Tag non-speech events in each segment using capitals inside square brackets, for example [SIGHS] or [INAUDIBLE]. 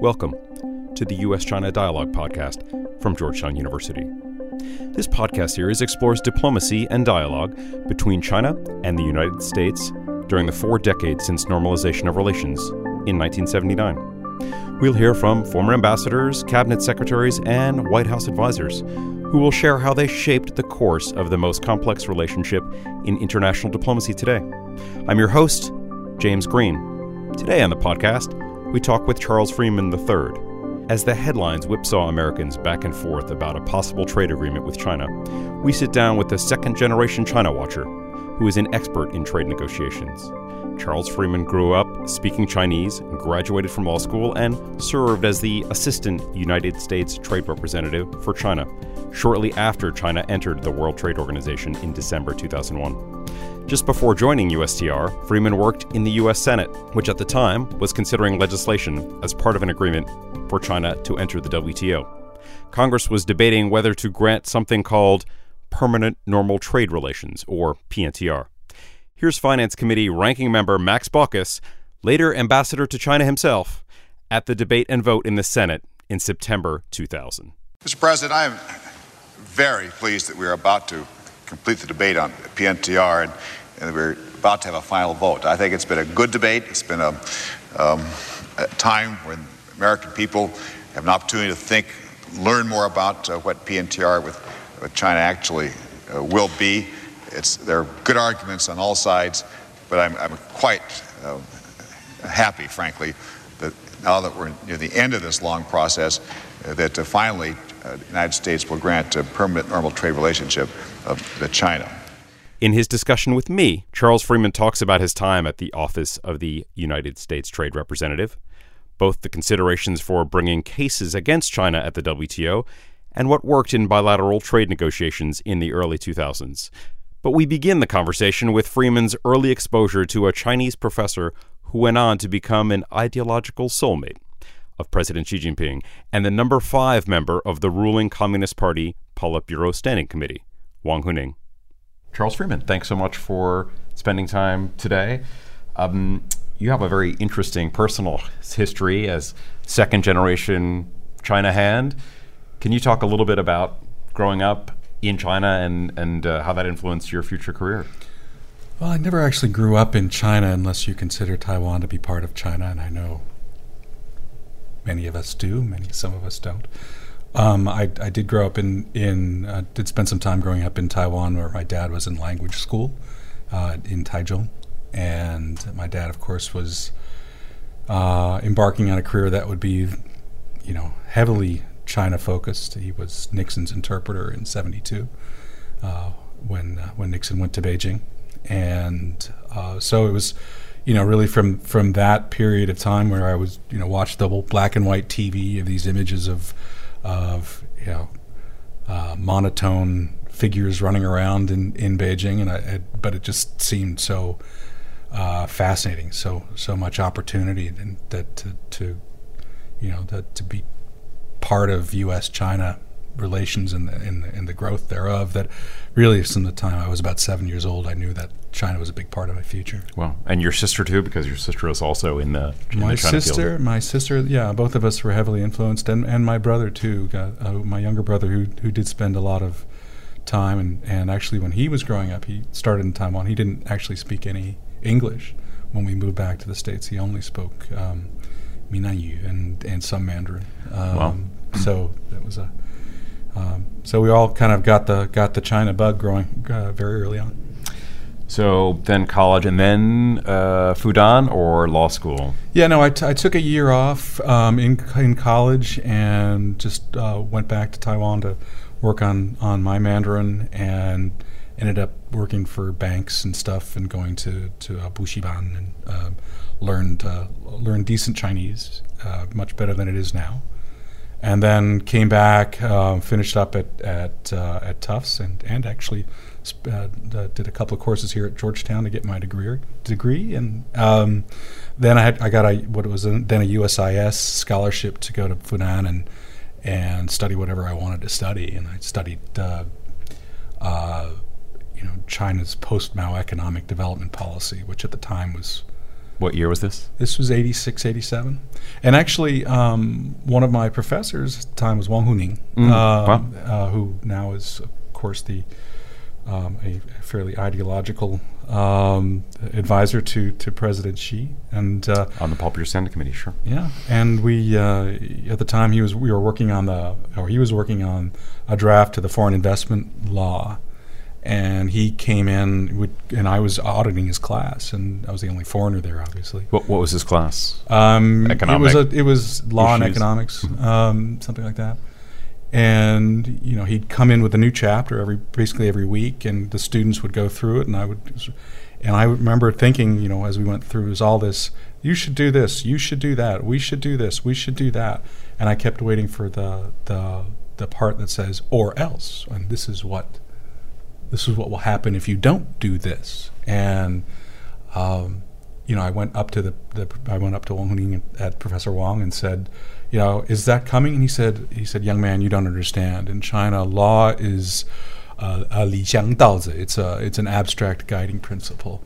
Welcome to the U.S. China Dialogue podcast from Georgetown University. This podcast series explores diplomacy and dialogue between China and the United States during the four decades since normalization of relations in 1979. We'll hear from former ambassadors, cabinet secretaries, and White House advisors who will share how they shaped the course of the most complex relationship in international diplomacy today. I'm your host, James Green. Today on the podcast, we talk with Charles Freeman III. As the headlines whipsaw Americans back and forth about a possible trade agreement with China, we sit down with a second generation China watcher, who is an expert in trade negotiations. Charles Freeman grew up speaking Chinese, graduated from law school, and served as the Assistant United States Trade Representative for China shortly after China entered the World Trade Organization in December 2001. Just before joining USTR, Freeman worked in the U.S. Senate, which at the time was considering legislation as part of an agreement for China to enter the WTO. Congress was debating whether to grant something called Permanent Normal Trade Relations, or PNTR. Here's Finance Committee ranking member Max Baucus, later ambassador to China himself, at the debate and vote in the Senate in September 2000. Mr. President, I am very pleased that we are about to complete the debate on PNTR and, and we're about to have a final vote. I think it's been a good debate. It's been a, um, a time when American people have an opportunity to think, learn more about uh, what PNTR with, with China actually uh, will be. It's, there are good arguments on all sides, but I'm, I'm quite uh, happy, frankly, that now that we're near the end of this long process, uh, that uh, finally Uh, the United States will grant a permanent normal trade relationship of China. In his discussion with me, Charles Freeman talks about his time at the Office of the United States Trade Representative, both the considerations for bringing cases against China at the WTO, and what worked in bilateral trade negotiations in the early 2000s. But we begin the conversation with Freeman's early exposure to a Chinese professor who went on to become an ideological soulmate of President Xi Jinping and the number five member of the ruling Communist Party Politburo Standing Committee, Wang Huning. Charles Freeman, thanks so much for spending time today. Um, you have a very interesting personal history as second generation China hand. Can you talk a little bit about growing up in China and, and uh, how that influenced your future career? Well, I never actually grew up in China unless you consider Taiwan to be part of China, and I know many of us do, many some of us don't. Um, I, I did grow up in in uh, did spend some time growing up in Taiwan, where my dad was in language school uh, in Taichung, and my dad, of course, was uh, embarking on a career that would be, you know, heavily China focused. He was Nixon's interpreter in '72 uh, when uh, when Nixon went to Beijing, and uh, so it was you know, really from from that period of time where I was, you know, watched double black and white TV of these images of of you know uh, monotone figures running around in in Beijing, and I, I but it just seemed so uh, fascinating, so so much opportunity, and that to, to you know that to be part of U.S. China relations and the, and the, and the growth thereof that really from the time I was about seven years old I knew that China was a big part of my future. Well, and your sister too, because your sister was also in the in my the China sister. Field. My sister, yeah, both of us were heavily influenced, and, and my brother too. Got, uh, my younger brother who who did spend a lot of time, and and actually when he was growing up, he started in Taiwan. He didn't actually speak any English when we moved back to the states. He only spoke um, Minnanyu and and some Mandarin. Um, wow. So that was a um, so we all kind of got the got the China bug growing uh, very early on. So then college and then uh, Fudan or law school? Yeah, no, I, t- I took a year off um, in in college and just uh, went back to Taiwan to work on on my Mandarin and ended up working for banks and stuff and going to to uh, Bushiban and uh, learned uh, learned decent Chinese, uh, much better than it is now and then came back, uh, finished up at at uh, at Tufts, and and actually uh, did a couple of courses here at Georgetown to get my degree. Degree, and um, then I had I got a what was then a USIS scholarship to go to Fudan and and study whatever I wanted to study, and I studied. Uh, uh, you know China's post-Mao economic development policy, which at the time was What year was this? This was 86, 87. And actually, um, one of my professors at the time was Wang Huning, Mm, um, wow. uh, who now is, of course, the um, a fairly ideological um, advisor to, to President Xi. And uh, On the Politburo Standing Committee, sure. yeah, and we uh, at the time he was we were working on the or he was working on a draft to the foreign investment law, and he came in with, and I was auditing his class, and I was the only foreigner there, obviously. What, what was his class? Um, Economic It was a, it was law and economics, um, something like that. And you know, he'd come in with a new chapter every basically every week, and the students would go through it, and I would, and I remember thinking, you know, as we went through, is all this. You should do this. You should do that. We should do this. We should do that. And I kept waiting for the the the part that says or else, and this is what this is what will happen if you don't do this. And um, you know, I went up to the, the I went up to Wang Huning at Professor Wang and said, you know, is that coming? And he said, he said, young man, you don't understand. In China, law is uh, a li. It's a it's an abstract guiding principle.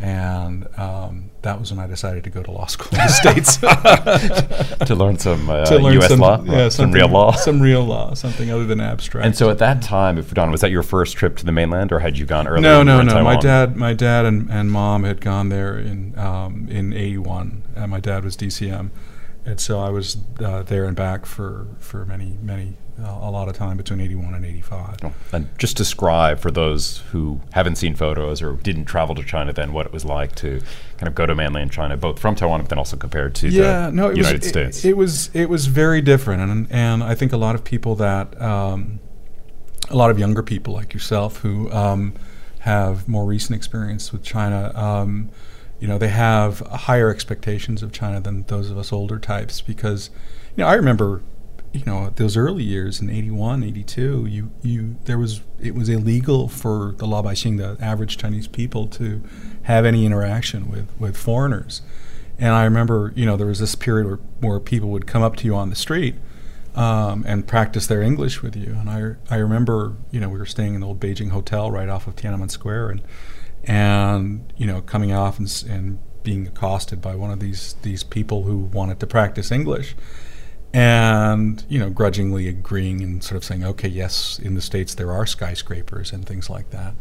And um, that was when I decided to go to law school in the [LAUGHS] states [LAUGHS] to learn some uh, to learn U.S. some, law, yeah, some real law. some real law, something other than abstract. and so at that time, Fudan, was that your first trip to the mainland, or had you gone earlier? No, no, no. My dad, my dad and, and mom had gone there in um, in '81, and my dad was DCM, and so I was uh, there and back for for many, many a lot of time between '81 and '85. Oh, And just describe for those who haven't seen photos or didn't travel to China then what it was like to kind of go to mainland China, both from Taiwan but then also compared to yeah, the no, it United was, States. It, it was it was very different, and and I think a lot of people that um, a lot of younger people like yourself who um, have more recent experience with China, um, you know, they have higher expectations of China than those of us older types because, you know, I remember. You know, those early years in 81, 82, you, you, there was, it was illegal for the Laobaixing, the average Chinese people, to have any interaction with, with foreigners. And I remember, you know, there was this period where, where people would come up to you on the street um, and practice their English with you. And I, I remember, you know, we were staying in the old Beijing hotel right off of Tiananmen Square, and and you know, coming off and, and being accosted by one of these these people who wanted to practice English, and you know, grudgingly agreeing and sort of saying, okay, yes, in the states there are skyscrapers and things like that.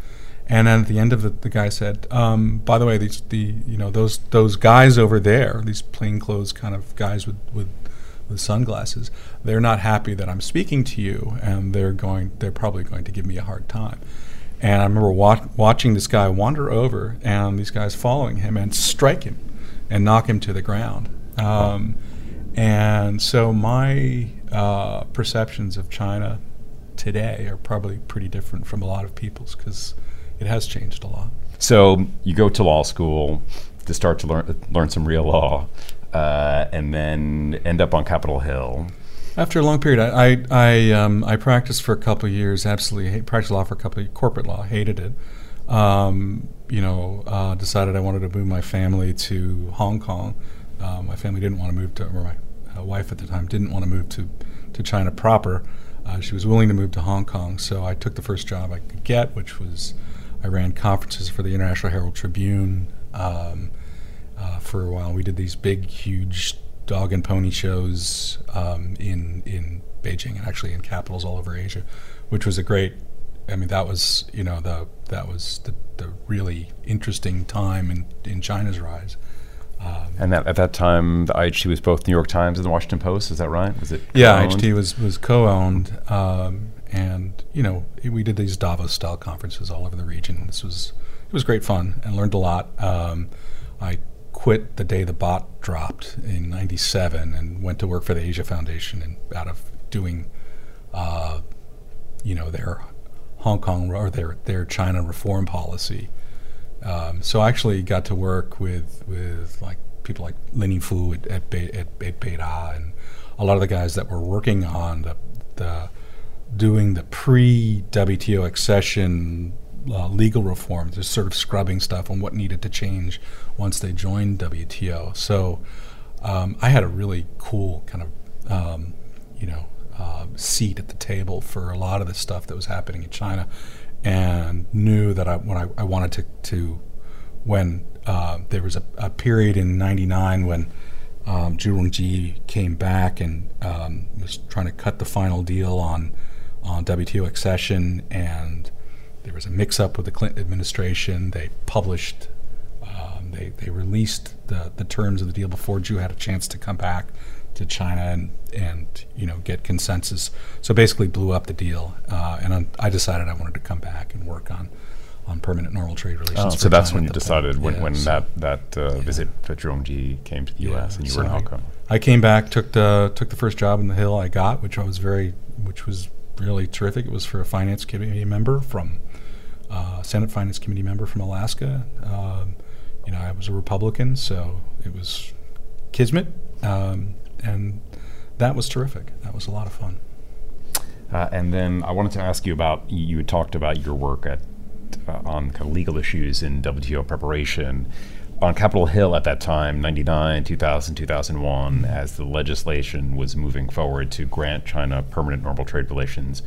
And then at the end of it, the guy said, um, "By the way, these the you know those those guys over there, these plainclothes kind of guys with with with sunglasses, they're not happy that I'm speaking to you, and they're going they're probably going to give me a hard time." And I remember wa- watching this guy wander over, and these guys following him and strike him and knock him to the ground. Um, and so my uh, perceptions of China today are probably pretty different from a lot of people's because it has changed a lot. So you go to law school to start to learn learn some real law, uh, and then end up on Capitol Hill. After a long period, I I, I, um, I practiced for a couple of years. Absolutely, hate, practiced law for a couple of corporate law. Hated it. Um, you know, uh, decided I wanted to move my family to Hong Kong. Uh, my family didn't want to move to, or my uh, wife at the time didn't want to move to to China proper. Uh, she was willing to move to Hong Kong, so I took the first job I could get, which was I ran conferences for the International Herald Tribune. Um, uh, for a while. We did these big, huge dog and pony shows um, in in Beijing and actually in capitals all over Asia, which was a great. I mean, that was you know the that was the, the really interesting time in in China's rise. Um, And that, at that time, the IHT was both New York Times and the Washington Post. Is that right? Was it? yeah, co-owned? HT was was co-owned, um, and you know we did these Davos-style conferences all over the region. This was it was great fun and learned a lot. Um, I quit the day the baht dropped in '97 and went to work for the Asia Foundation and out of doing, uh, you know, their Hong Kong or their their China reform policy. Um, so I actually got to work with with like people like Lenny Fu at at, Be- at, at Beida and a lot of the guys that were working on the the doing the pre WTO accession uh, legal reform, just sort of scrubbing stuff on what needed to change once they joined WTO. So um, I had a really cool kind of um, you know uh, seat at the table for a lot of the stuff that was happening in China, and knew that I when I, I wanted to to when uh, there was a, a, period in '99 when um, Zhu Rongji came back and um, was trying to cut the final deal on on WTO accession, and there was a mix-up with the Clinton administration. They published, um, they they released the the terms of the deal before Zhu had a chance to come back to China and and you know get consensus. So basically, blew up the deal, uh, and I decided I wanted to come back and work on on permanent normal trade relations. Oh, so that's when you decided when, yeah, when so that that uh, yeah. visit for Zhu Rongji came to the U.S. and you so were in Hong Kong. I came back, took the took the first job in the Hill I got, which I was very, which was really terrific. It was for a finance committee member from uh, Senate Finance Committee member from Alaska. Um, you know, I was a Republican, so it was kismet, um, and that was terrific. That was a lot of fun. Uh, and then I wanted to ask you about you talked about your work at uh, on kind of legal issues in WTO preparation on Capitol Hill at that time, 99, 2000, 2001, as the legislation was moving forward to grant China permanent normal trade relations.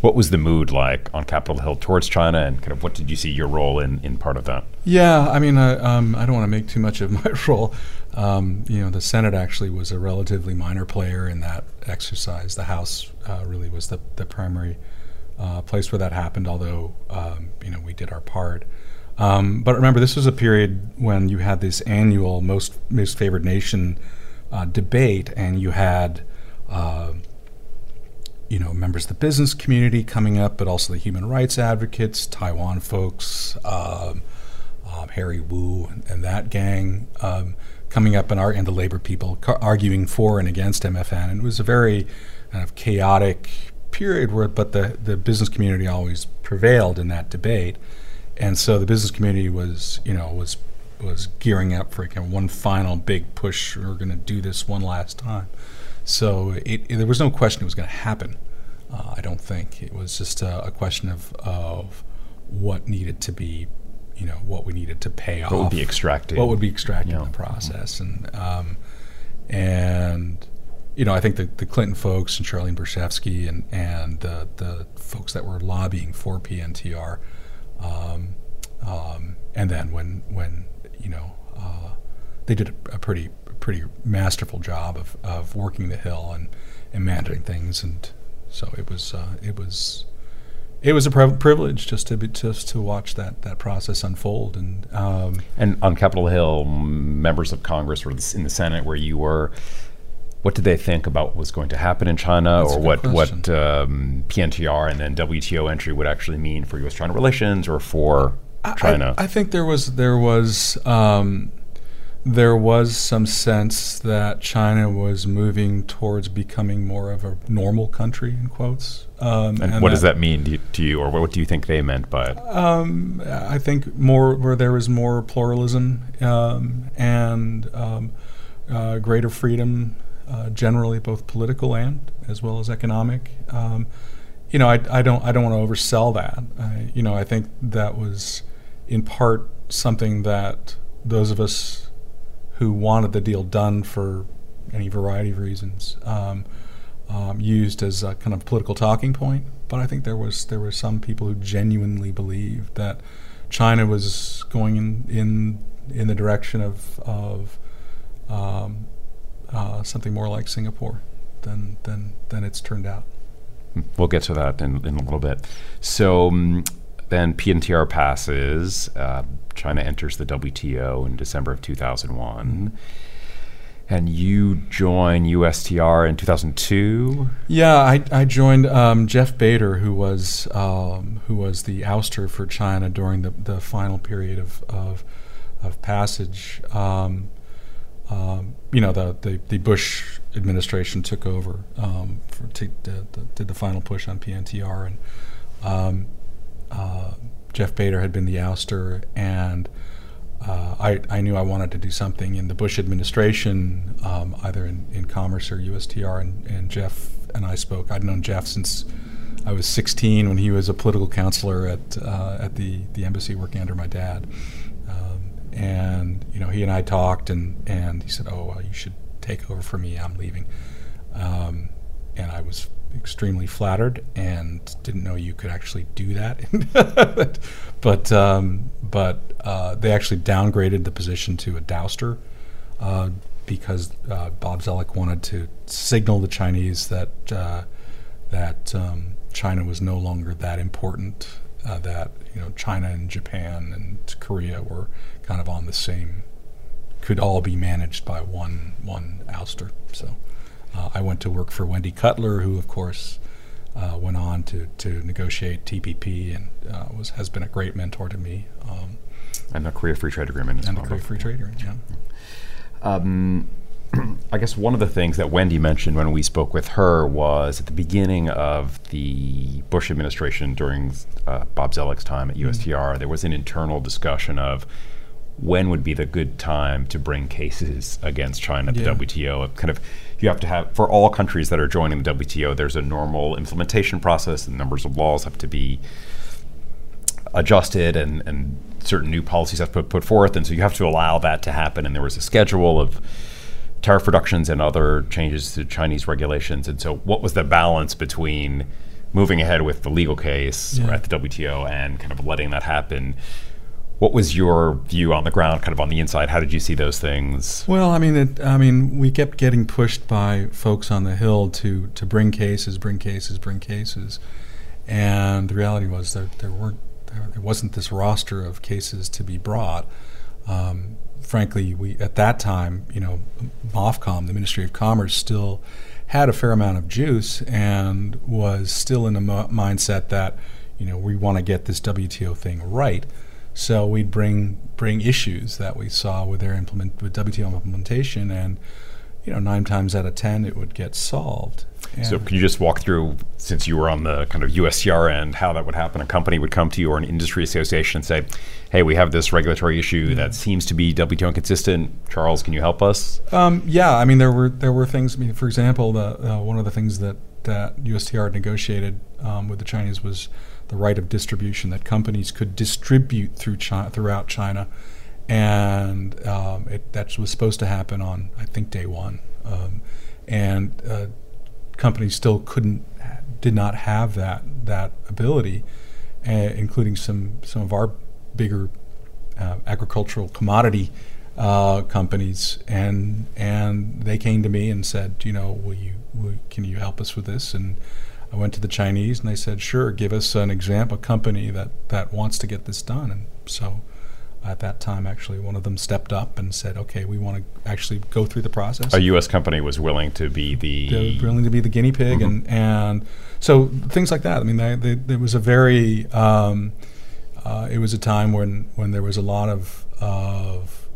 What was the mood like on Capitol Hill towards China, and kind of what did you see your role in, in part of that? Yeah, I mean, uh, um, I don't want to make too much of [LAUGHS] my role. Um, you know, the Senate actually was a relatively minor player in that exercise. The House uh, really was the, the primary uh, place where that happened, although, um, you know, we did our part. Um, but remember, this was a period when you had this annual most most favored nation uh, debate, and you had uh, you know members of the business community coming up, but also the human rights advocates, Taiwan folks, um, um, Harry Wu, and, that gang um, coming up, and, our, and the labor people ca- arguing for and against MFN. And it was a very kind of chaotic period where, but the the business community always prevailed in that debate and so the business community was, you know, was was gearing up for kind of one final big push. We're going to do this one last time. So it, it, there was no question it was going to happen. Uh, I don't think it was just a, a, question of of what needed to be, you know, what we needed to pay what off. What would be extracted? What would be extracted yeah. in the process, and um, and you know, I think the, the Clinton folks and Charlene Barshefsky and and the the folks that were lobbying for PNTR um, um, and then when when you know uh, they did a, a, pretty pretty masterful job of, of working the hill and, and managing things, and so it was uh, it was it was a privilege just to be, just to watch that that process unfold and um, and on Capitol Hill, members of Congress were in the Senate where you were what did they think about what was going to happen in China, or what what um, PNTR and then WTO entry would actually mean for U.S.-China relations, or for China? I, I, think there was there was um, there was some sense that China was moving towards becoming more of a normal country in quotes. Um, and, and, what that, does that mean to you, to you, or what do you think they meant by it? Um, I think more where there was more pluralism um, and um, uh, greater freedom uh, generally, both political and as well as economic. Um, you know, I, I, don't I don't want to oversell that. I, you know, I think that was in part something that those of us who wanted the deal done for any variety of reasons um, um, used as a kind of political talking point. But I think there was there were some people who genuinely believed that China was going in in, in the direction of of um, uh, something more like Singapore than than than it's turned out. We'll get to that in, in a little bit. So um, then PNTR passes. Uh, China enters the WTO in December of 2001. And you join USTR in 2002. Yeah, I, I joined um, Jeff Bader, who was um, who was the AUSTR for China during the, the final period of of, of passage. Um, um, you know, the, the, the, Bush administration took over um, for, to, to, did the final push on PNTR, and um, uh, Jeff Bader had been the AUSTR, and uh, I, I knew I wanted to do something in the Bush administration, um, either in, in commerce or USTR, and, and Jeff and I spoke. I'd known Jeff since I was 16 when he was a political counselor at uh, at the, the embassy working under my dad and you know he and I talked, and and he said, "Oh, well, you should take over for me. I'm leaving," um, and I was extremely flattered and didn't know you could actually do that. [LAUGHS] but um, but uh, they actually downgraded the position to a DAUSTR uh, because uh, Bob Zoellick wanted to signal the Chinese that uh, that um, China was no longer that important. Uh, that you know China and Japan and Korea were kind of on the same could all be managed by one one AUSTR. So uh, I went to work for Wendy Cutler, who of course uh, went on to, to negotiate TPP and uh, was has been a great mentor to me. Um, and the Korea Free Trade Agreement as and well. the Korea Free Trade Agreement, yeah. Um, [CLEARS THROAT] I guess one of the things that Wendy mentioned when we spoke with her was at the beginning of the Bush administration during uh, Bob Zoellick's time at USTR, mm-hmm. there was an internal discussion of when would be the good time to bring cases against China at yeah. the WTO. kind of you have to have for all countries that are joining the WTO. There's a normal implementation process, and numbers of laws have to be adjusted, and, and certain new policies have to put, put forth, and so you have to allow that to happen. And there was a schedule of tariff reductions and other changes to Chinese regulations. And so, what was the balance between moving ahead with the legal case yeah. at the WTO and kind of letting that happen? What was your view on the ground, kind of on the inside? How did you see those things? Well, I mean, it, I mean, we kept getting pushed by folks on the hill to to bring cases, bring cases, bring cases, and the reality was that there weren't there, there wasn't this roster of cases to be brought. Um, frankly, we at that time, you know, MOFCOM, the Ministry of Commerce, still had a fair amount of juice and was still in a mo- mindset that you know we want to get this WTO thing right. So we'd bring bring issues that we saw with their implement with WTO implementation, and you know nine times out of ten it would get solved. And so can you just walk through, since you were on the kind of USTR end, how that would happen? A company would come to you or an industry association and say, "Hey, we have this regulatory issue that seems to be WTO inconsistent. Charles, can you help us?" Um, yeah, I mean there were there were things. I mean, for example, the uh, one of the things that that USTR negotiated um, with the Chinese was the right of distribution that companies could distribute through China, throughout China, and um, it, that was supposed to happen on I think day one, um, and uh, companies still couldn't did not have that that ability, uh, including some some of our bigger uh, agricultural commodity uh, companies, and and they came to me and said, you know, will you will, can you help us with this? And I went to the Chinese and they said, sure, give us an example company that, that wants to get this done. And so at that time, actually, one of them stepped up and said, okay, we want to actually go through the process. A U.S. company was willing to be the. They willing to be the guinea pig. Mm-hmm. And, and so things like that. I mean, they, they, there was a very. Um, uh, it was a time when, when there was a lot of, of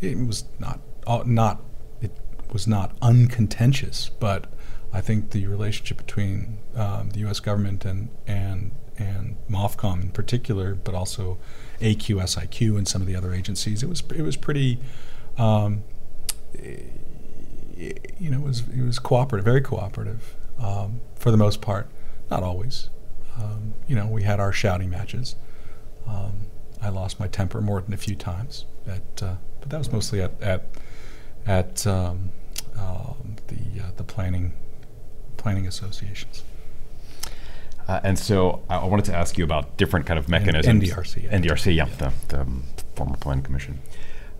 it was not uh, not it was not uncontentious, but I think the relationship between um, the U.S. government and and and MOFCOM in particular, but also AQSIQ and some of the other agencies, it was it was pretty, um, it, you know, it was it was cooperative, very cooperative um, for the most part, not always. Um, you know, we had our shouting matches. Um, I lost my temper more than a few times, at, uh, but that was mostly at at at um, uh, the uh, the planning planning associations. Uh, and so I wanted to ask you about different kind of mechanisms. NDRC. Yeah. NDRC, yeah, yeah. The, the um, former planning commission.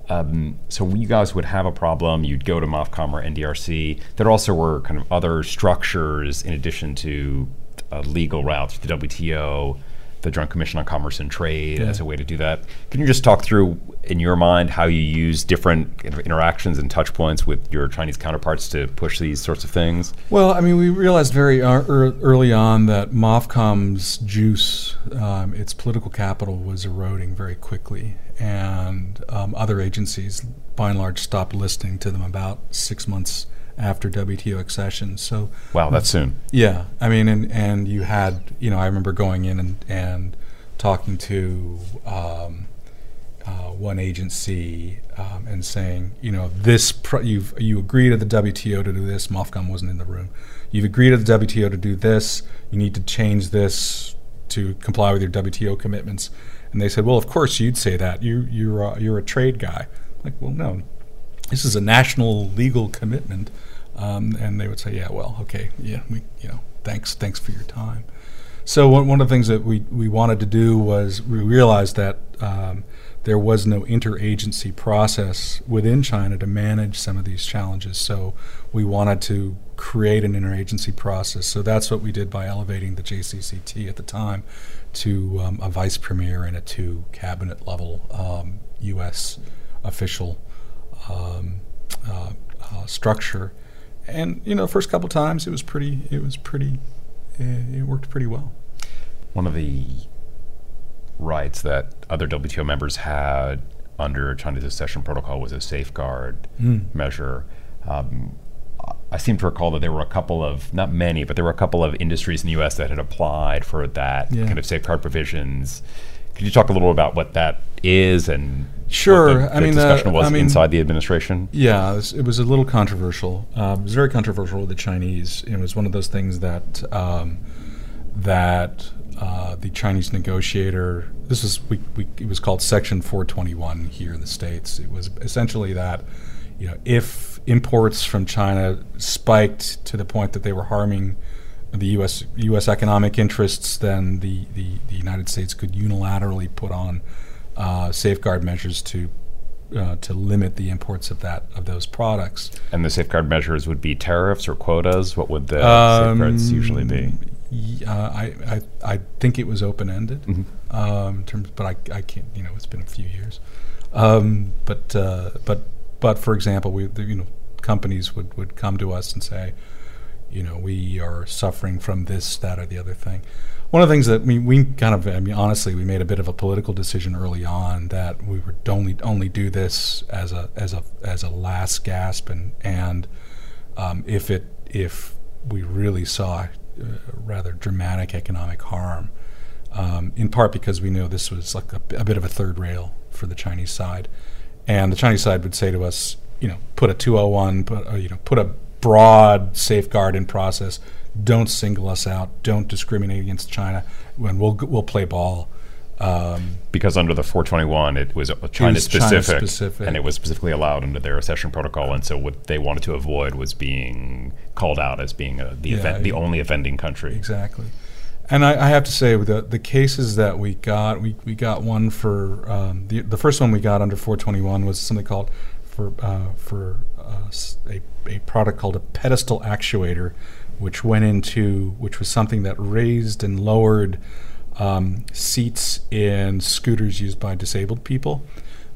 Um, so you guys would have a problem, you'd go to MOFCOM or NDRC. There also were kind of other structures in addition to a legal routes, the WTO the Joint Commission on Commerce and Trade yeah. as a way to do that. Can you just talk through, in your mind, how you use different interactions and touch points with your Chinese counterparts to push these sorts of things? Well, I mean, we realized very early on that MOFCOM's juice, um, its political capital, was eroding very quickly, and um, other agencies, by and large, stopped listening to them about six months after WTO accession. So wow, that's soon. Yeah, I mean, and and you had you know I remember going in and and talking to um, uh, one agency um, and saying you know this pro- you've you agreed at the WTO to do this. MOFCOM wasn't in the room. You've agreed at the WTO to do this. You need to change this to comply with your WTO commitments. And they said, well, of course you'd say that. You you're a, you're a trade guy. Like, well, no, this is a national legal commitment Um, and they would say, "Yeah, well, okay, yeah, we, you know, thanks, thanks for your time." So one, one of the things that we, we wanted to do was we realized that um, there was no interagency process within China to manage some of these challenges. So we wanted to create an interagency process. So that's what we did by elevating the JCCT at the time to um, a vice premier and a two cabinet level um, U.S. official um, uh, uh, structure. And you know, the first couple times it was pretty. It was pretty. Uh, it worked pretty well. One of the rights that other WTO members had under China's accession protocol was a safeguard mm. measure. Um, I seem to recall that there were a couple of, not many, but there were a couple of industries in the U.S. that had applied for that yeah. kind of safeguard provisions. Could you talk a little about what that is and sure? The, the I mean, the discussion was I mean, inside the administration. Yeah, it was, it was a little controversial. Uh, it was very controversial with the Chinese. It was one of those things that um, that uh, the Chinese negotiator. This is we, we, it was called Section 421 here in the states. It was essentially that you know if imports from China spiked to the point that they were harming the U.S. U.S. economic interests, then the, the, the United States could unilaterally put on uh, safeguard measures to uh, to limit the imports of that of those products. And the safeguard measures would be tariffs or quotas. What would the um, safeguards usually be? Uh, I, I I think it was open ended. Mm-hmm. Um, terms, but I, I can't. You know, it's been a few years. Um, but uh, but but for example, we the, you know companies would would come to us and say, you know, we are suffering from this, that, or the other thing. One of the things that we, we kind of, I mean, honestly, we made a bit of a political decision early on that we would only only do this as a as a as a last gasp, and and um, if it if we really saw uh, rather dramatic economic harm, um, in part because we knew this was like a, a, bit of a third rail for the Chinese side. And the Chinese side would say to us, you know, put a 201, put, uh, you know, put a broad safeguard in process. Don't single us out. Don't discriminate against China. When we'll we'll play ball. Um, because under the 421, it was China, it specific, China specific, and it was specifically allowed under their accession protocol. And so, what they wanted to avoid was being called out as being a, the yeah, event, the only offending country. Exactly. And I, I, have to say, the the cases that we got, we, we got one for um, the the first one we got under 421 was something called for uh, for uh, a a product called a pedestal actuator, which went into which was something that raised and lowered um, seats in scooters used by disabled people.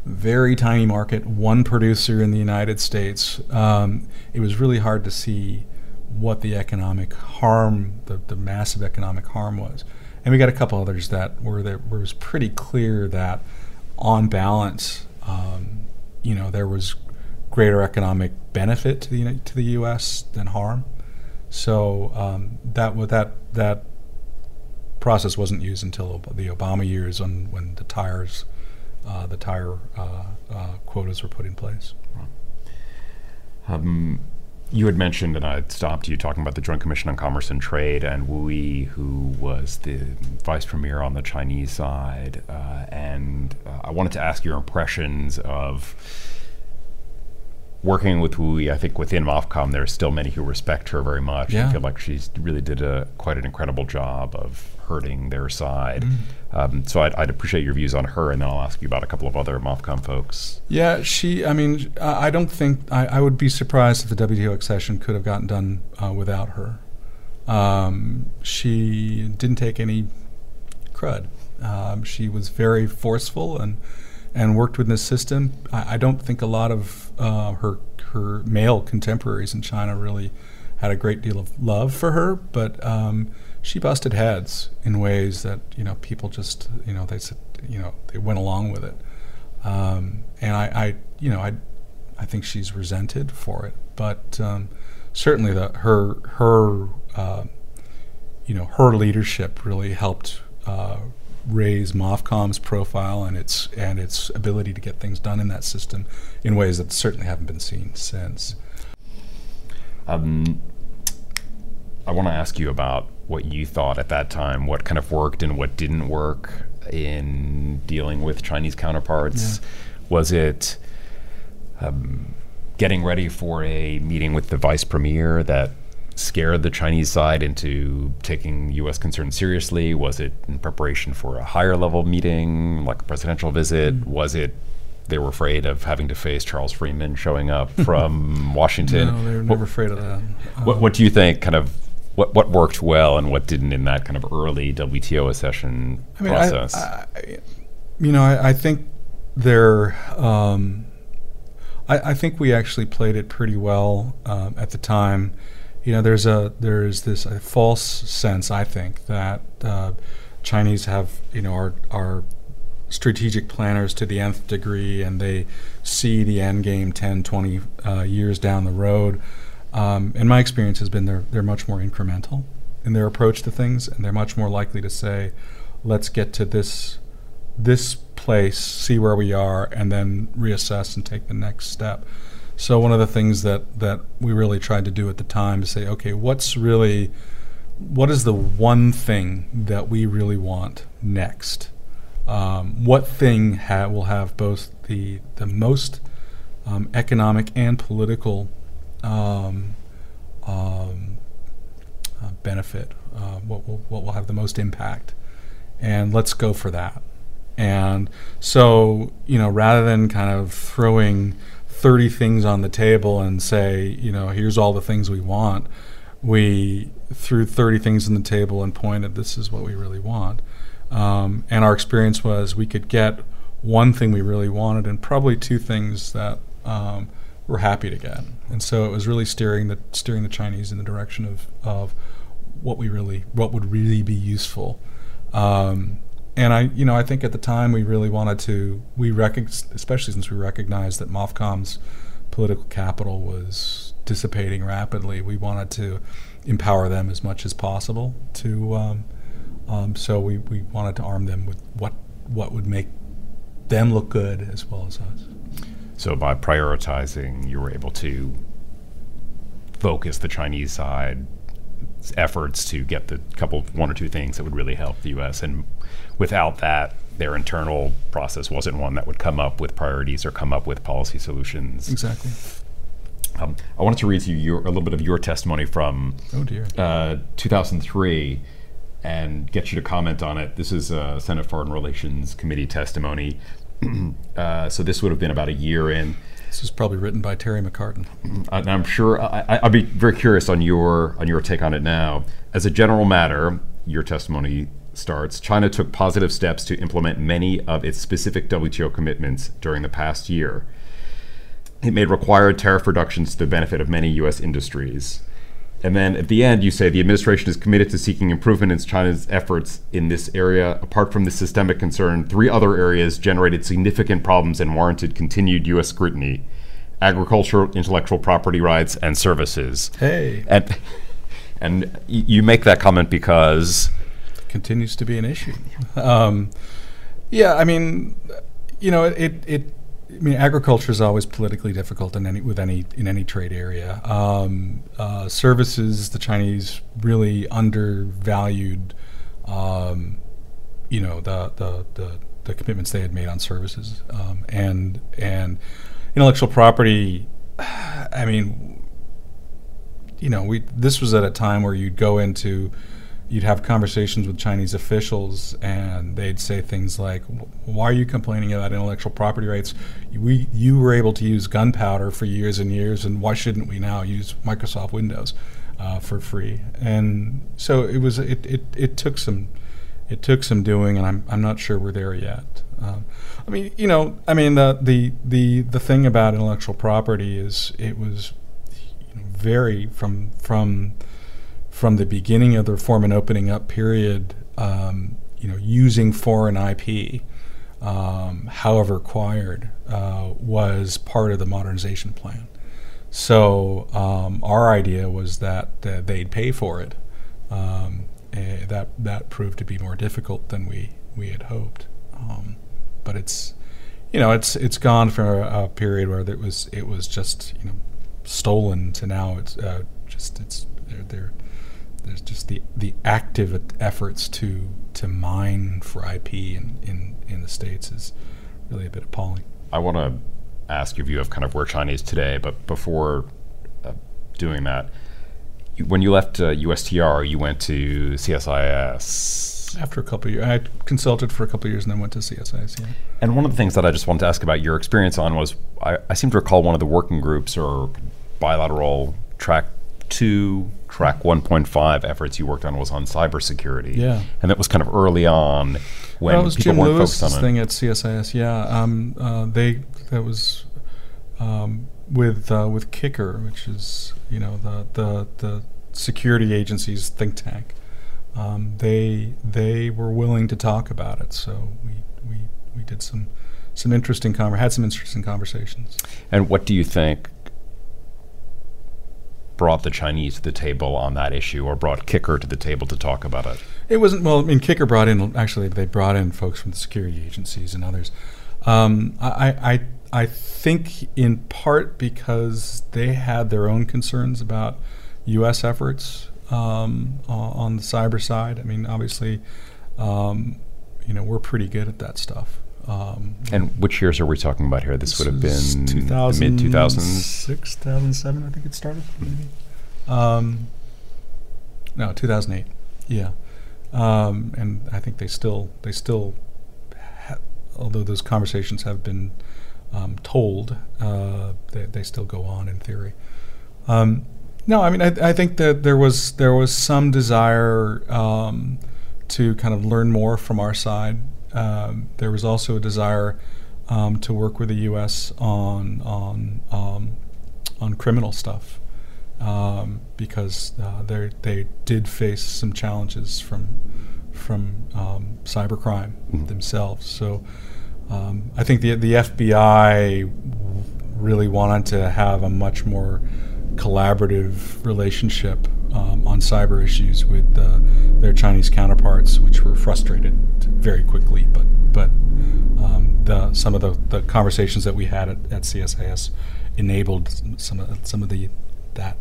Very tiny market, one producer in the United States. Um, it was really hard to see what the economic harm, the, the massive economic harm was. And we got a couple others that were where was pretty clear that on balance, um, you know, there was greater economic benefit to the to the U.S. than harm. So um, that that that process wasn't used until the Obama years when, when the tires, uh, the tire uh, uh, quotas were put in place. Um, you had mentioned, and I stopped you talking about the Joint Commission on Commerce and Trade and Wu Yi, who was the vice premier on the Chinese side. Uh, and uh, I wanted to ask your impressions of working with Wu I think within MOFCOM, there are still many who respect her very much. Yeah. I feel like she really did a quite an incredible job of hurting their side. Mm. Um, so I'd, I'd, appreciate your views on her, and then I'll ask you about a couple of other MOFCOM folks. Yeah, she. I mean, I don't think I, I would be surprised if the WTO accession could have gotten done uh, without her. Um, she didn't take any crud. Um, she was very forceful and and worked within the system. I, I don't think a lot of uh, her her male contemporaries in China really had a great deal of love for her, but um, she busted heads in ways that you know people just you know they you know they went along with it, um, and I, I, you know I I think she's resented for it, but um, certainly the her her uh, you know her leadership really helped. Uh, raise MOFCOM's profile and its and its ability to get things done in that system in ways that certainly haven't been seen since. Um, I want to ask you about what you thought at that time, what kind of worked and what didn't work in dealing with Chinese counterparts. Yeah. Was it um, getting ready for a meeting with the vice premier that scared the Chinese side into taking U.S. concerns seriously? Was it in preparation for a higher level meeting, like a presidential visit? Mm. Was it they were afraid of having to face Charles Freeman showing up [LAUGHS] from Washington? No, they were never what, afraid of that. What, what do you think? Kind of what what worked well and what didn't in that kind of early WTO accession I mean, process? I, I, you know, I, I think there. Um, I, I, think we actually played it pretty well um, at the time. You know, there's a there's this a false sense I think that uh, Chinese have you know are are strategic planners to the nth degree and they see the end game 10, 20 uh, years down the road. Um, and my experience has been they're they're much more incremental in their approach to things, and they're much more likely to say, "Let's get to this this place, see where we are, and then reassess and take the next step." So one of the things that that we really tried to do at the time to say, okay, what's really what is the one thing that we really want next? Um, what thing ha- will have both the the most um, economic and political um, um, uh, benefit, uh, what will what will have the most impact, and let's go for that. And so, you know, rather than kind of throwing 30 things on the table and say, you know, here's all the things we want, we threw 30 things on the table and pointed, this is what we really want. Um, and our experience was we could get one thing we really wanted and probably two things that um, we're happy to get. And so it was really steering the steering the Chinese in the direction of of what we really what would really be useful. Um, and I, you know, I think at the time we really wanted to we recognize, especially since we recognized that MOFCOM's political capital was dissipating rapidly. We wanted to empower them as much as possible. To um, um, so we, we wanted to arm them with what what would make them look good as well as us. So by prioritizing, you were able to focus the Chinese side efforts to get the couple one or two things that would really help the U.S. And without that, their internal process wasn't one that would come up with priorities or come up with policy solutions. Exactly. Um, I wanted to read to you your, a little bit of your testimony from oh dear. Uh, 2003 and get you to comment on it. This is a Senate Foreign Relations Committee testimony [CLEARS THROAT] uh, so this would have been about a year in. This was probably written by Terry McCartin. And I'm sure I, would be very curious on your on your take on it now. As a general matter, your testimony starts. China took positive steps to implement many of its specific WTO commitments during the past year. It made required tariff reductions to the benefit of many U.S. industries. And then at the end, you say the administration is committed to seeking improvement in China's efforts in this area. Apart from the systemic concern, three other areas generated significant problems and warranted continued U.S. scrutiny agriculture, intellectual property rights, and services. Hey. And, [LAUGHS] and you make that comment because. Continues to be an issue. Um, yeah, I mean, you know, it, it I mean, agriculture is always politically difficult in any with any in any trade area. Um, uh, services, the Chinese really undervalued, um, you know, the, the, the the commitments they had made on services um, and and intellectual property. [SIGHS] I mean, you know, we this was at a time where you'd go into you'd have conversations with Chinese officials, and they'd say things like, "Why are you complaining about intellectual property rights? We you were able to use gunpowder for years and years, and why shouldn't we now use Microsoft Windows uh, for free?" And so it was. It, it it took some it took some doing, and I'm I'm not sure we're there yet. Um, I mean, you know, I mean the the the the thing about intellectual property is it was very from from from the beginning of the reform and opening up period, um, you know, using foreign IP, um, however acquired, uh, was part of the modernization plan. So um, our idea was that uh, they'd pay for it. Eh, that that proved to be more difficult than we we had hoped. Um, but it's you know it's it's gone from a, a, period where it was it was just you know stolen to now it's uh, just it's they're, they're there's just the, the active efforts to to mine for IP in, in, in the states is really a bit appalling. I want to ask your view of kind of where China is today, but before uh, doing that, when you left uh, USTR, you went to CSIS. After a couple of years, I consulted for a couple of years and then went to CSIS. Yeah. And one of the things that I just wanted to ask about your experience on was I, I seem to recall one of the working groups or bilateral track two, track 1.5 efforts you worked on was on cybersecurity. Yeah. And that was kind of early on when Well, was people Jim weren't Lewis' focused on it. thing at CSIS. Yeah, um, uh, they that was um, with uh, with CICIR, which is you know the the the security agency's think tank. Um, they they were willing to talk about it, so we we, we did some some interesting conver- had some interesting conversations. And what do you think brought the Chinese to the table on that issue or brought CICIR to the table to talk about it? It wasn't well. I mean, CICIR brought in actually they brought in folks from the security agencies and others. Um, I, I I think in part because they had their own concerns about U.S. efforts um, on the cyber side. I mean, obviously, um, you know, we're pretty good at that stuff. Um, And which years are we talking about here? This would have been 2000 mid 2000s. 2006, 2007, I think it started, maybe. Um, no, 2008. Yeah. Um, and I think they still, they still, ha- although those conversations have been um, told, uh, they, they still go on in theory. Um, no, I mean, I, I think that there was there was some desire um, to kind of learn more from our side. Um, there was also a desire um, to work with the U.S. on on um, on criminal stuff um, because uh, they they did face some challenges from from um, cybercrime Mhm. themselves. So um, I think the the FBI really wanted to have a much more collaborative relationship um, on cyber issues with uh, their Chinese counterparts, which were frustrated very quickly. But but um, the, some of the, the conversations that we had at, at CSIS enabled some of some of the that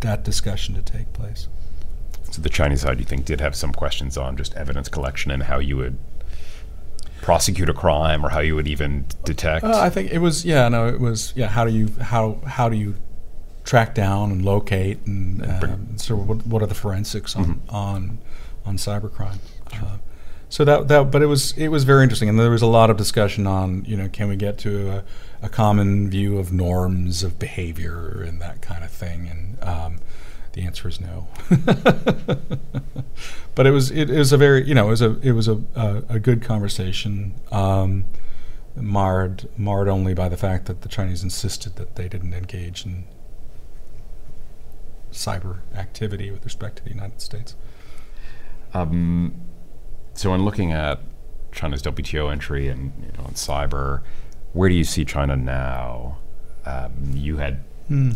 that discussion to take place. So the Chinese side, you think, did have some questions on just evidence collection and how you would prosecute a crime or how you would even detect. Uh, I think it was yeah no it was yeah how do you how how do you track down and locate and bring- um, sort of what, what are the forensics on on on cybercrime. Uh, so that that but it was it was very interesting and there was a lot of discussion on you know can we get to a, a common view of norms of behavior and that kind of thing and um, the answer is no. [LAUGHS] but it was it, it was a very you know it was a it was a a, a good conversation. Um, marred marred only by the fact that the Chinese insisted that they didn't engage in cyber activity with respect to the United States. Um, so, in looking at China's WTO entry and you know, on cyber, where do you see China now? Um, you had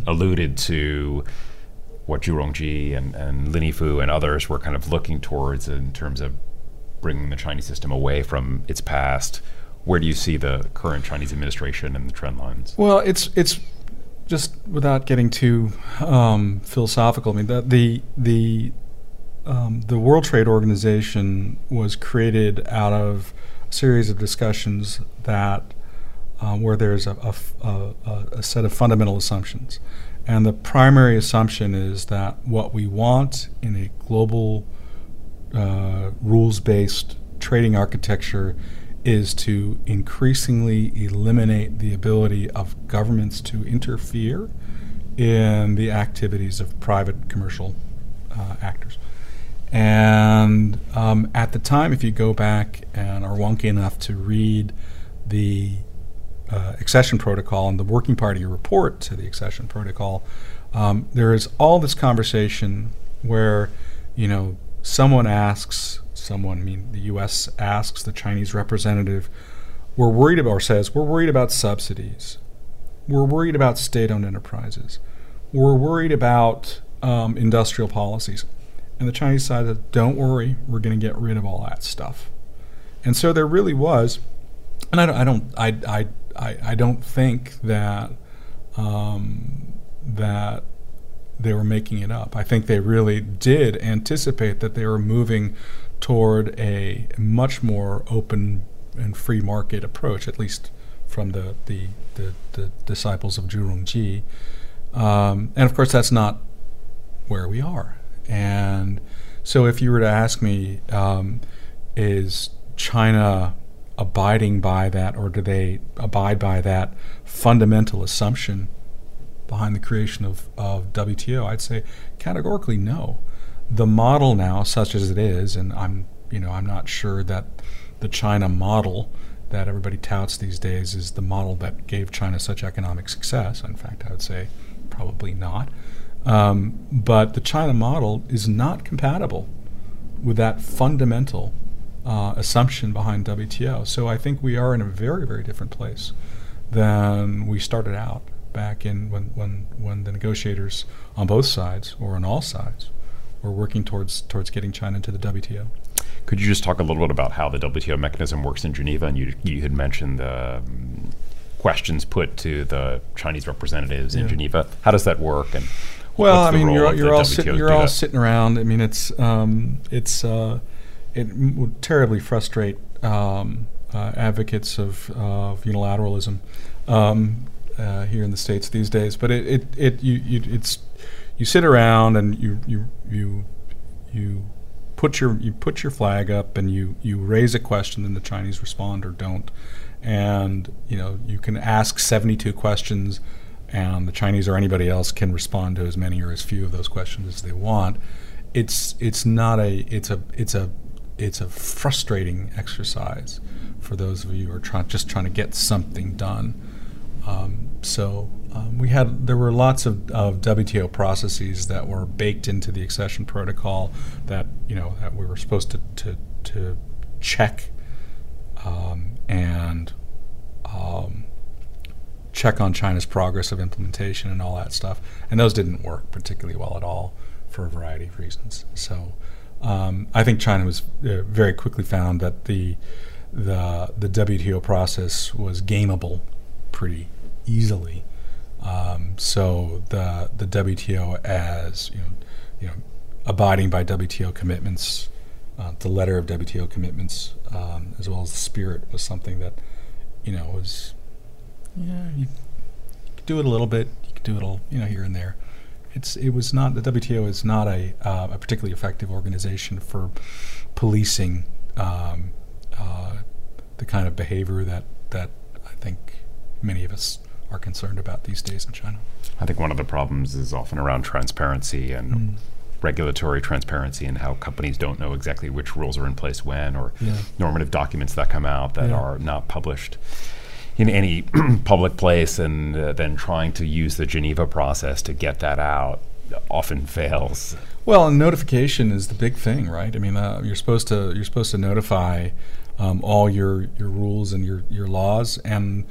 alluded to what Zhu Rongji and, and Lin Yifu and others were kind of looking towards in terms of bringing the Chinese system away from its past. Where do you see the current Chinese administration and the trend lines? Well, it's it's just without getting too um, philosophical. I mean, the the the, um, the World Trade Organization was created out of a series of discussions that um, where there's a set of fundamental assumptions, and the primary assumption is that what we want in a global uh, rules-based trading architecture is to increasingly eliminate the ability of governments to interfere in the activities of private commercial uh, actors. And um, at the time, if you go back and are wonky enough to read the uh, accession protocol and the working party report to the accession protocol, um, there is all this conversation where, you know, someone asks, someone, I mean, the U.S. asks the Chinese representative, we're worried about, or says, we're worried about subsidies. We're worried about state owned enterprises. We're worried about um, industrial policies. And the Chinese side said, don't worry, we're going to get rid of all that stuff. And so there really was, and I don't, I don't, I, I, I, I don't think that um, that they were making it up. I think they really did anticipate that they were moving toward a much more open and free market approach, at least from the the, the, the disciples of Zhu Rongji, um, and of course that's not where we are. And so, if you were to ask me, um, is China abiding by that, or do they abide by that fundamental assumption behind the creation of, of WTO? I'd say categorically no. The model now, such as it is, and I'm you know I'm not sure that the China model that everybody touts these days is the model that gave China such economic success. In fact, I would say probably not. Um, but the China model is not compatible with that fundamental uh, assumption behind WTO. So I think we are in a very, very different place than we started out back in when, when, when the negotiators on both sides or on all sides were working towards towards getting China into the WTO. Could you just talk a little bit about how the WTO mechanism works in Geneva? And you, you had mentioned the um, questions put to the Chinese representatives in Geneva. How does that work? And well, I mean, you're, you're all sitting you're all sitting around. I mean, it's um, it's uh, it would terribly frustrate um, uh, advocates of, of unilateralism um, uh, here in the states these days. But it, it, it you, you it's you sit around and you you you you put your you put your flag up and you you raise a question and the Chinese respond or don't, and you know you can ask 72 questions, and the Chinese or anybody else can respond to as many or as few of those questions as they want. It's it's not a it's a it's a it's a frustrating exercise for those of you who are trying just trying to get something done. Um, so um, we had there were lots of, of WTO processes that were baked into the accession protocol that you know that we were supposed to to, to check um, and um, check on China's progress of implementation and all that stuff, and those didn't work particularly well at all for a variety of reasons. So um, I think China was uh, very quickly found that the the the WTO process was gameable pretty easily um, so the the WTO as you know, you know, abiding by WTO commitments, uh, the letter of WTO commitments, um, as well as the spirit, was something that you know was yeah you could do it a little bit, you could do it all you know here and there. It's it was not the WTO is not a uh, a particularly effective organization for policing um, uh, the kind of behavior that that I think many of us are concerned about these days in China. I think one of the problems is often around transparency and mm. regulatory transparency and how companies don't know exactly which rules are in place when or yeah. normative documents that come out that yeah. are not published in any [CLEARS THROAT] public place and uh, then trying to use the Geneva process to get that out often fails. Well, and notification is the big thing, right? I mean, uh, you're supposed to you're supposed to notify um, all your your rules and your your laws and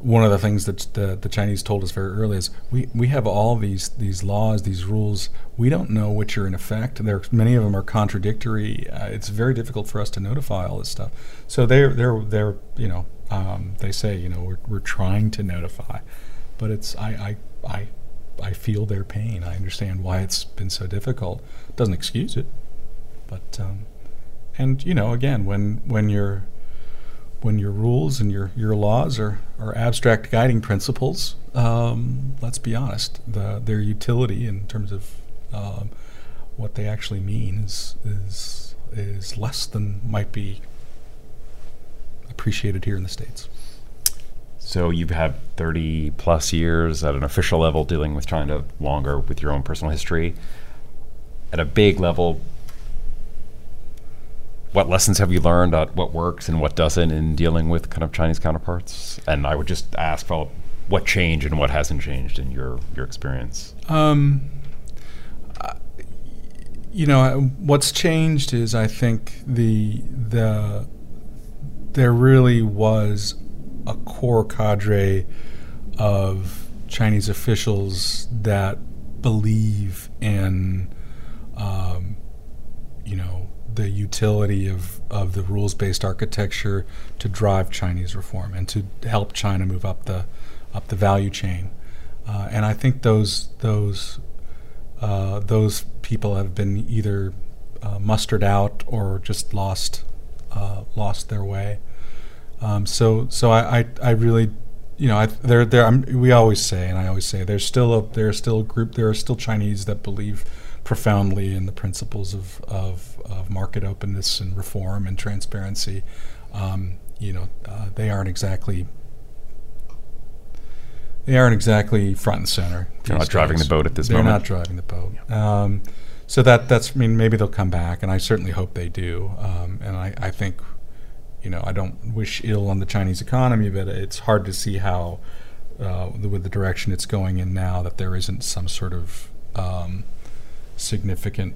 one of the things that the, the Chinese told us very early is we, we have all these these laws, these rules. We don't know which are in effect. There, many of them are contradictory. Uh, it's very difficult for us to notify all this stuff. So they're they're they're you know um, they say you know we're, we're trying to notify, but it's I, I I I feel their pain. I understand why it's been so difficult. Doesn't excuse it, but um, and you know again when when you're when your rules and your, your laws are, are abstract guiding principles, um, let's be honest, the, their utility in terms of um, what they actually mean is, is, is less than might be appreciated here in the States. So you've had 30 plus years at an official level dealing with China, longer with your own personal history. At a big level, what lessons have you learned what works and what doesn't in dealing with kind of Chinese counterparts? And I would just ask for what changed and what hasn't changed in your your experience. Um, you know, what's changed is I think the the there really was a core cadre of Chinese officials that believe in, um, you know, the utility of, of the rules based architecture to drive Chinese reform and to help China move up the up the value chain. Uh, and I think those those uh, those people have been either uh, mustered out or just lost uh, lost their way. Um, so so I, I, I really you know I, there there we always say and I always say there's still a there's still a group there are still Chinese that believe profoundly in the principles of, of, of market openness and reform and transparency. Um, you know, uh, they aren't exactly they aren't exactly front and center. They're not driving the boat at this They're moment. not driving the boat. Um, so that that's I mean maybe they'll come back, and I certainly hope they do. Um, and I, I think, you know, I don't wish ill on the Chinese economy, but it's hard to see how, uh, with the direction it's going in now, that there isn't some sort of um, significant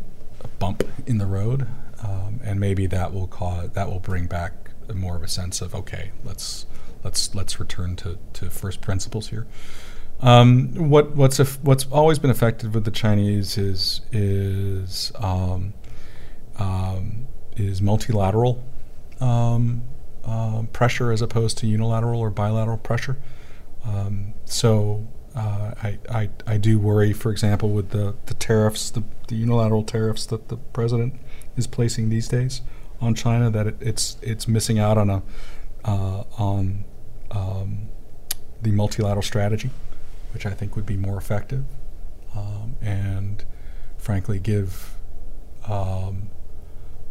bump in the road, um, and maybe that will cause that will bring back more of a sense of okay, let's let's let's return to, to first principles here. Um, what what's what's always been effective with the Chinese is is um, um, is multilateral um, uh, pressure as opposed to unilateral or bilateral pressure. Um, so uh, I, I do worry, for example, with the, the tariffs, the, the unilateral tariffs that the president is placing these days on China, that it, it's it's missing out on a uh, on um, the multilateral strategy which I think would be more effective, um, and frankly give um,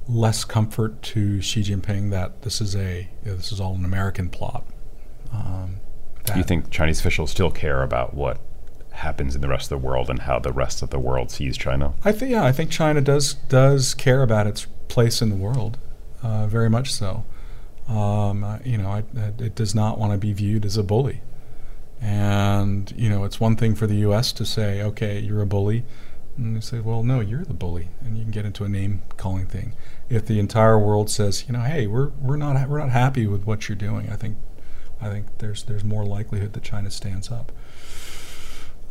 less comfort to Xi Jinping that this is a you know, this is all an American plot. Do you think Chinese officials still care about what happens in the rest of the world and how the rest of the world sees China? I think yeah, I think China does does care about its place in the world, uh, very much so. Um, you know, I, it does not want to be viewed as a bully. And, you know, it's one thing for the U.S. to say, okay, you're a bully. And they say, well, no, you're the bully. And you can get into a name calling thing. If the entire world says, you know, hey, we're, we're, not, we're not happy with what you're doing, I think, I think there's, there's more likelihood that China stands up.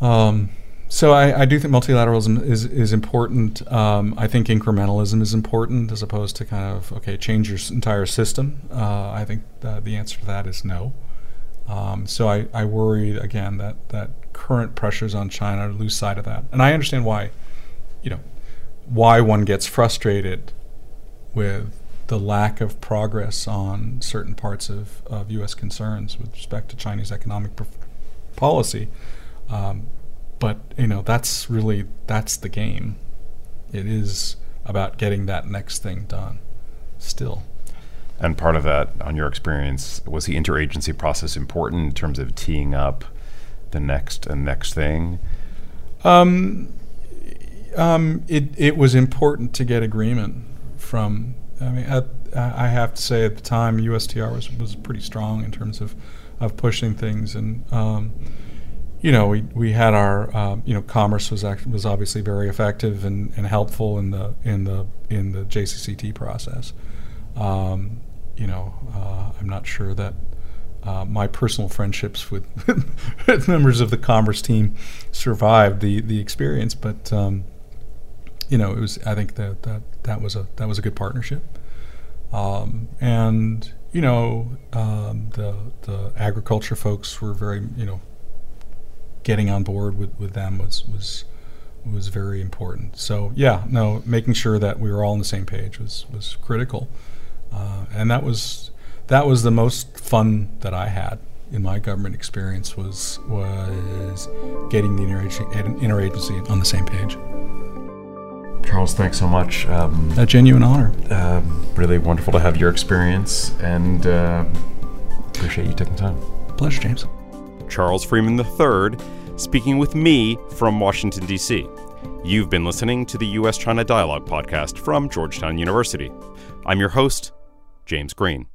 Um, so I, I, do think multilateralism is, is important. Um, I think incrementalism is important as opposed to kind of, okay, change your entire system. Uh, I think the, the answer to that is no. Um, so I, I worry again that that current pressures on China lose sight of that, and I understand why, you know, why one gets frustrated with the lack of progress on certain parts of, of U.S. concerns with respect to Chinese economic policy. Um, but you know that's really that's the game. It is about getting that next thing done. Still. And part of that, on your experience, was the interagency process important in terms of teeing up the next and next thing? Um, um, it it was important to get agreement from. I mean, at, I have to say, at the time, USTR was was pretty strong in terms of of pushing things, and um, you know, we we had our uh, you know, commerce was act- was obviously very effective and, and helpful in the in the in the JCCT process. Um, you know, uh, I'm not sure that uh, my personal friendships with, [LAUGHS] members of the Commerce team survived the the experience, but um, you know, it was. I think that that that was a that was a good partnership, um, and you know, um, the the agriculture folks were very you know, getting on board with, with them was was was very important. So yeah, no, making sure that we were all on the same page was was critical. Uh, and that was that was the most fun that I had in my government experience was was getting the interagency on the same page. Charles, thanks so much. Um, a genuine honor. Uh, really wonderful to have your experience, and uh, appreciate you taking time. Pleasure, James. Charles Freeman III, speaking with me from Washington D.C. You've been listening to the U.S. China Dialogue podcast from Georgetown University. I'm your host, James Green.